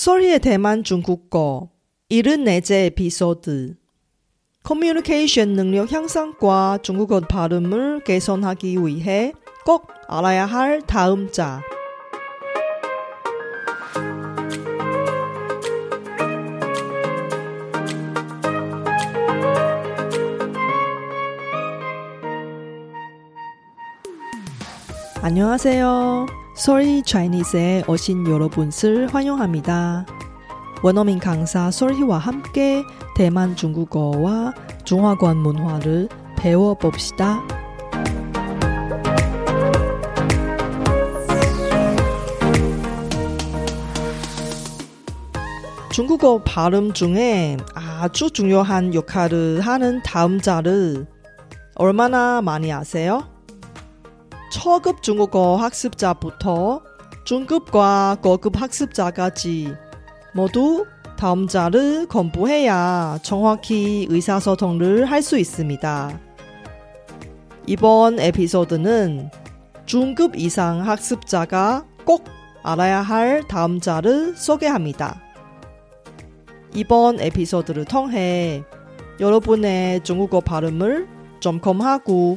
소리의 대만 중국어 74째 에피소드 커뮤니케이션 능력 향상과 중국어 발음을 개선하기 위해 꼭 알아야 할 다음 자 안녕하세요. 소리 차이니스에 오신 여러분을 환영합니다. 원어민 강사 솔희와 함께 대만 중국어와 중화권 문화를 배워봅시다. 중국어 발음 중에 아주 중요한 역할을 하는 다음자를 얼마나 많이 아세요? 초급 중국어 학습자부터 중급과 고급 학습자까지 모두 다음자를 공부해야 정확히 의사소통을 할 수 있습니다. 이번 에피소드는 중급 이상 학습자가 꼭 알아야 할 다음자를 소개합니다. 이번 에피소드를 통해 여러분의 중국어 발음을 점검하고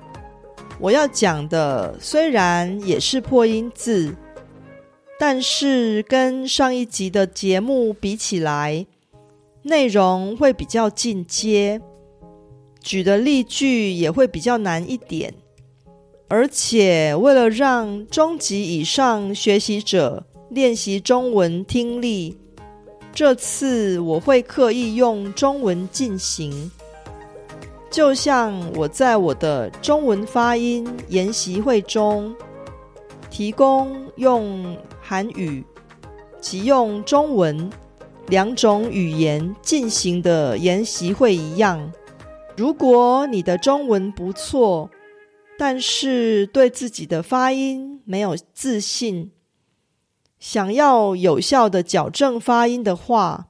我要讲的虽然也是破音字，但是跟上一集的节目比起来，内容会比较进阶，举的例句也会比较难一点。而且为了让中级以上学习者练习中文听力，这次我会刻意用中文进行。就像我在我的中文发音研习会中提供用韩语及用中文两种语言进行的研习会一样，如果你的中文不错，但是对自己的发音没有自信，想要有效的矫正发音的话。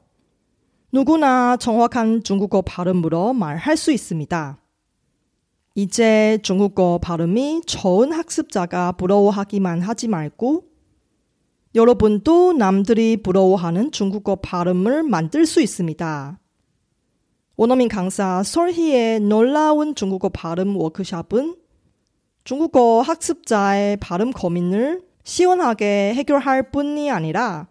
누구나 정확한 중국어 발음으로 말할 수 있습니다. 이제 중국어 발음이 좋은 학습자가 부러워하기만 하지 말고 여러분도 남들이 부러워하는 중국어 발음을 만들 수 있습니다. 원어민 강사 설희의 놀라운 중국어 발음 워크샵은 중국어 학습자의 발음 고민을 시원하게 해결할 뿐이 아니라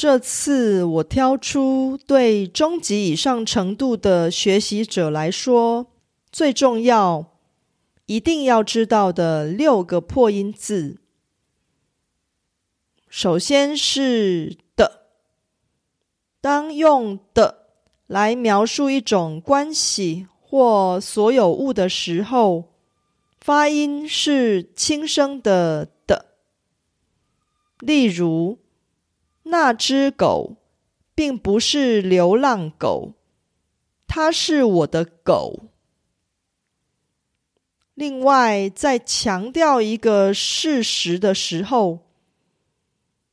这次我挑出对中级以上程度的学习者来说最重要、一定要知道的六个破音字。首先是的，当用的来描述一种关系或所有物的时候，发音是轻声的的。例如。那只狗并不是流浪狗，它是我的狗。另外，在强调一个事实的时候，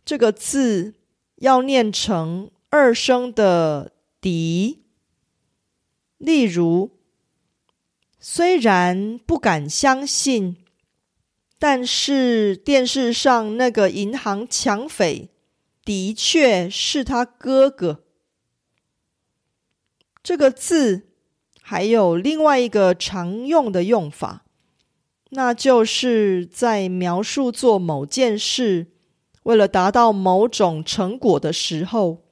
这个字要念成二声的“笛”。例如虽然不敢相信，但是电视上那个银行抢匪的确是他哥哥。这个字还有另外一个常用的用法，那就是在描述做某件事，为了达到某种成果的时候，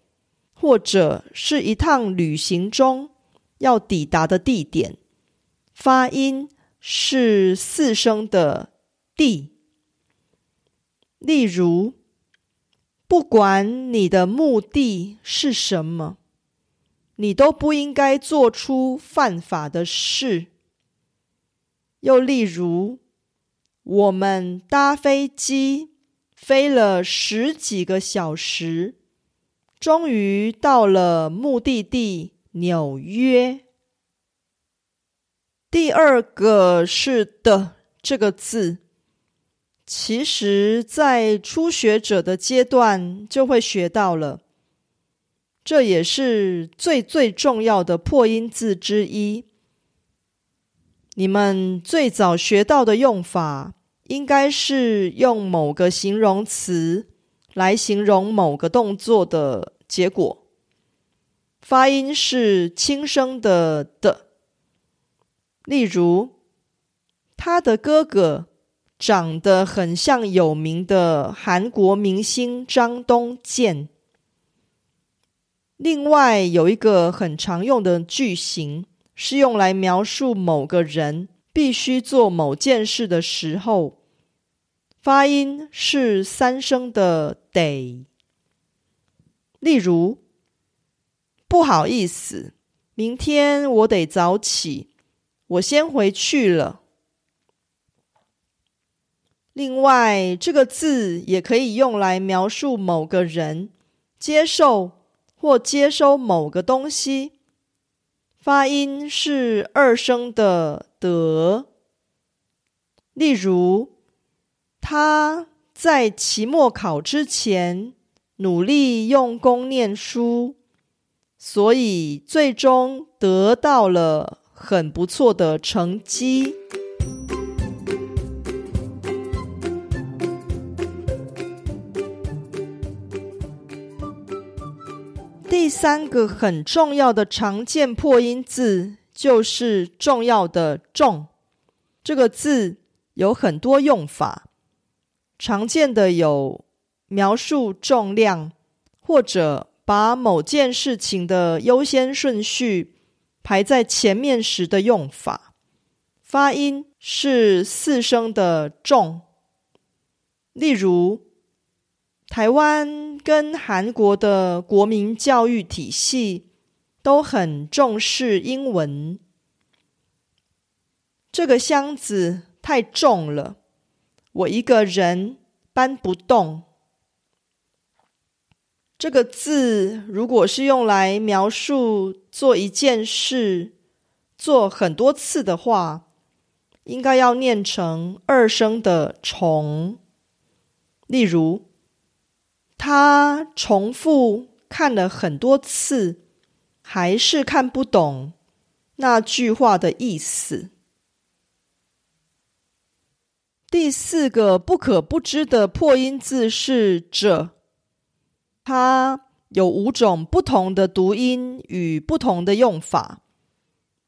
或者是一趟旅行中要抵达的地点。发音是四声的“地”，例如，不管你的目的是什么，你都不应该做出犯法的事。又例如，我们搭飞机飞了十几个小时，终于到了目的地纽约。第二个是的这个字，其实在初学者的阶段就会学到了，这也是最最重要的破音字之一。你们最早学到的用法，应该是用某个形容词来形容某个动作的结果，发音是轻声的的。例如，他的哥哥长得很像有名的韩国明星张东健。另外，有一个很常用的句型，是用来描述某个人必须做某件事的时候，发音是三声的得。例如，不好意思，明天我得早起。我先回去了。另外，这个字也可以用来描述某个人接受或接收某个东西，发音是二声的得。例如，他在期末考之前努力用功念书，所以最终得到了。很不错的成绩。第三个很重要的常见破音字就是重要的“重”这个字，有很多用法。常见的有描述重量，或者把某件事情的优先顺序。排在前面时的用法，发音是四声的重。例如，台湾跟韩国的国民教育体系都很重视英文。这个箱子太重了，我一个人搬不动。这个字如果是用来描述做一件事做很多次的话，应该要念成二声的重。例如，他重复看了很多次，还是看不懂那句话的意思。第四个不可不知的破音字是“者”。它有五种不同的读音与不同的用法，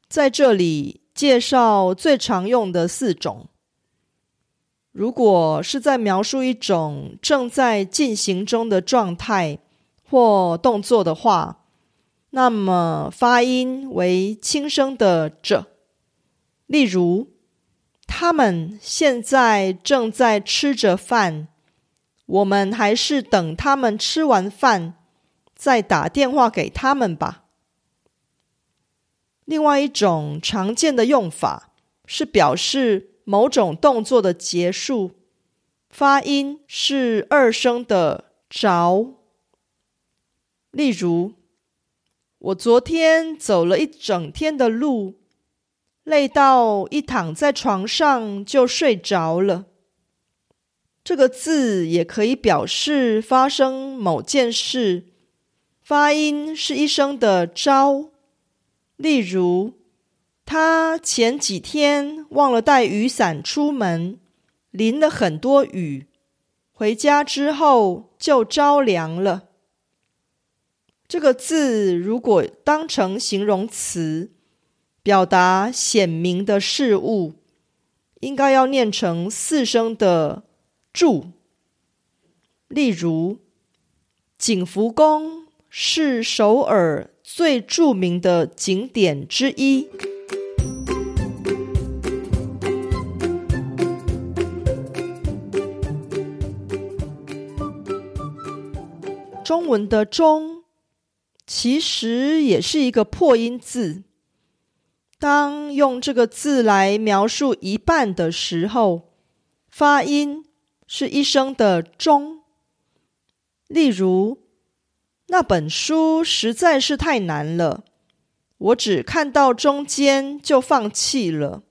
在这里介绍最常用的四种。如果是在描述一种正在进行中的状态或动作的话，那么发音为轻声的“着”。例如，他们现在正在吃着饭。我们还是等他们吃完饭再打电话给他们吧。另外一种常见的用法是表示某种动作的结束，发音是二声的着。例如，我昨天走了一整天的路，累到一躺在床上就睡着了。这个字也可以表示发生某件事，发音是一声的“招”。例如，他前几天忘了带雨伞出门，淋了很多雨，回家之后就着凉了。这个字如果当成形容词，表达显明的事物，应该要念成四声的“住”。例如，景福宫是首尔最著名的景点之一。中文的“中”其实也是一个破音字。当用这个字来描述一半的时候，发音是一声的“中”。例如，那本书实在是太难了，我只看到中间就放弃了。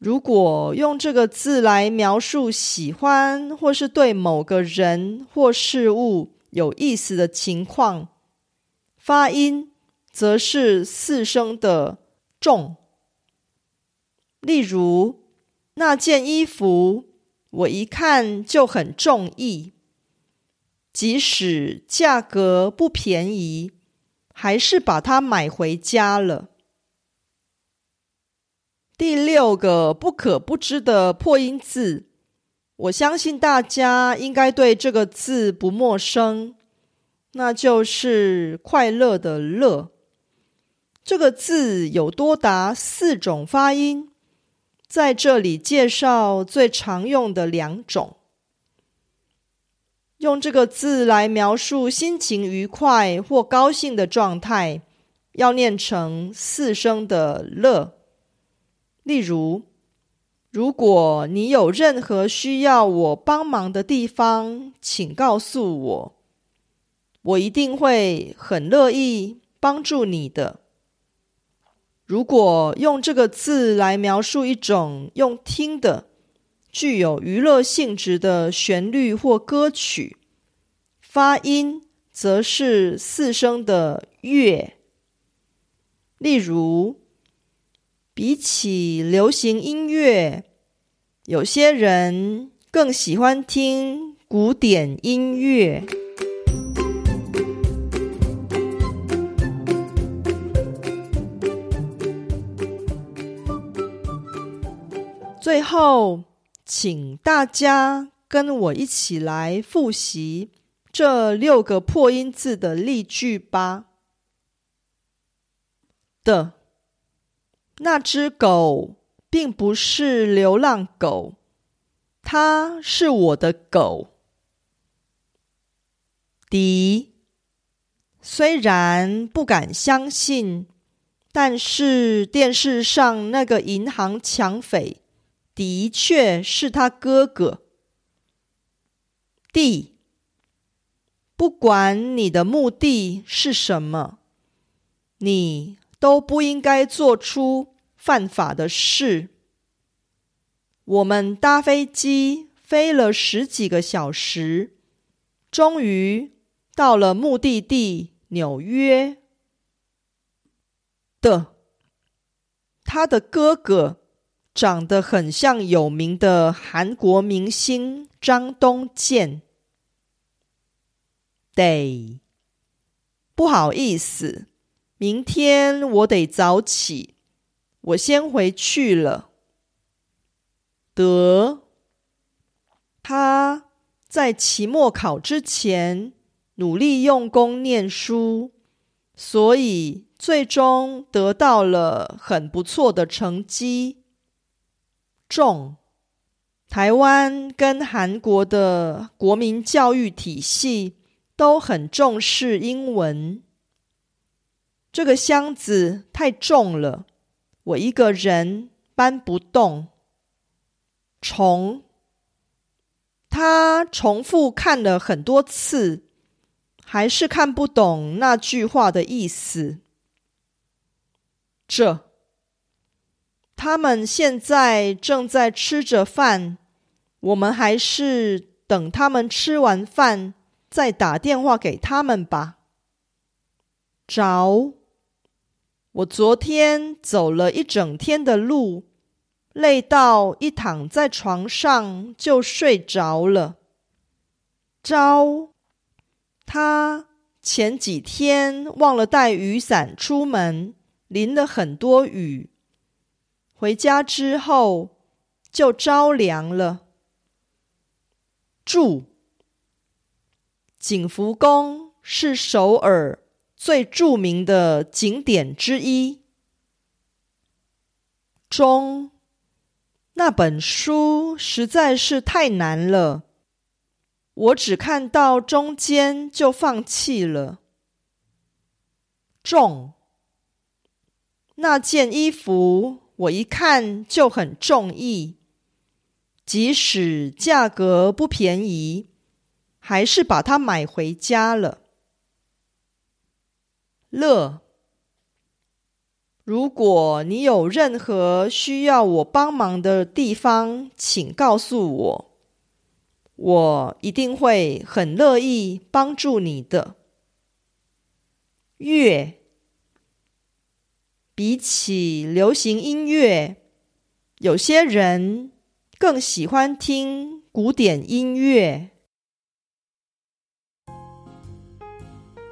如果用这个字来描述喜欢或是对某个人或事物有意思的情况，发音则是四声的“重”。例如，那件衣服我一看就很中意。即使价格不便宜，还是把它买回家了。第六个不可不知的破音字，我相信大家应该对这个字不陌生，那就是“快乐”的“乐”。这个字有多达四种发音，在这里介绍最常用的两种。用这个字来描述心情愉快或高兴的状态，要念成四声的“乐”。例如，如果你有任何需要我帮忙的地方，请告诉我，我一定会很乐意帮助你的。如果用这个字来描述一种用听的。具有娱乐性质的旋律或歌曲，发音则是四声的“乐”。例如，比起流行音乐，有些人更喜欢听古典音乐。最后。请大家跟我一起来复习这六个破音字的例句吧。的那只狗并不是流浪狗，它是我的狗。的虽然不敢相信，但是电视上那个银行抢匪。的确是他哥哥。D，不管你的目的是什么，你都不应该做出犯法的事。我们搭飞机飞了十几个小时，终于到了目的地纽约。的，他的哥哥。长得很像有名的韩国明星张东健。得，不好意思，明天我得早起，我先回去了。得，他在期末考之前努力用功念书，所以最终得到了很不错的成绩。重，台湾跟韩国的国民教育体系都很重视英文。这个箱子太重了，我一个人搬不动。重，他重复看了很多次，还是看不懂那句话的意思。这。他们现在正在吃着饭，我们还是等他们吃完饭再打电话给他们吧。着，我昨天走了一整天的路，累到一躺在床上就睡着了。招，他前几天忘了带雨伞出门，淋了很多雨。回家之后就着凉了。住：景福宫是首尔最著名的景点之一。中，那本书实在是太难了，我只看到中间就放弃了。重，那件衣服。我一看就很中意，即使价格不便宜，还是把它买回家了。乐，如果你有任何需要我帮忙的地方，请告诉我，我一定会很乐意帮助你的。乐。比起流行音乐，有些人更喜欢听古典音乐。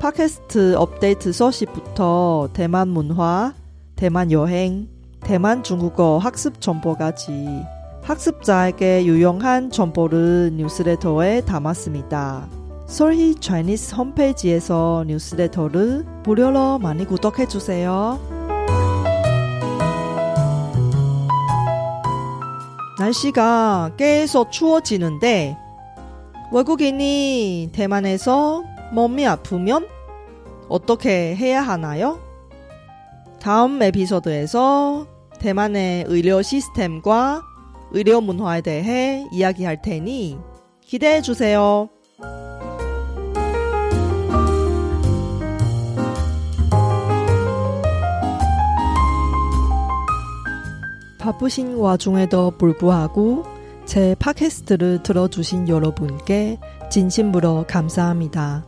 팟캐스트 업데이트 소식부터 대만 문화, 대만 여행, 대만 중국어 학습 정보까지 학습자에게 유용한 정보를 뉴스레터에 담았습니다. 솔희 차이니스 홈페이지에서 뉴스레터를 무료로 많이 구독해 주세요. 날씨가 계속 추워지는데 외국인이 대만에서 몸이 아프면 어떻게 해야 하나요? 다음 에피소드에서 대만의 의료 시스템과 의료 문화에 대해 이야기할 테니 기대해 주세요. 바쁘신 와중에도 불구하고 제 팟캐스트를 들어주신 여러분께 진심으로 감사합니다.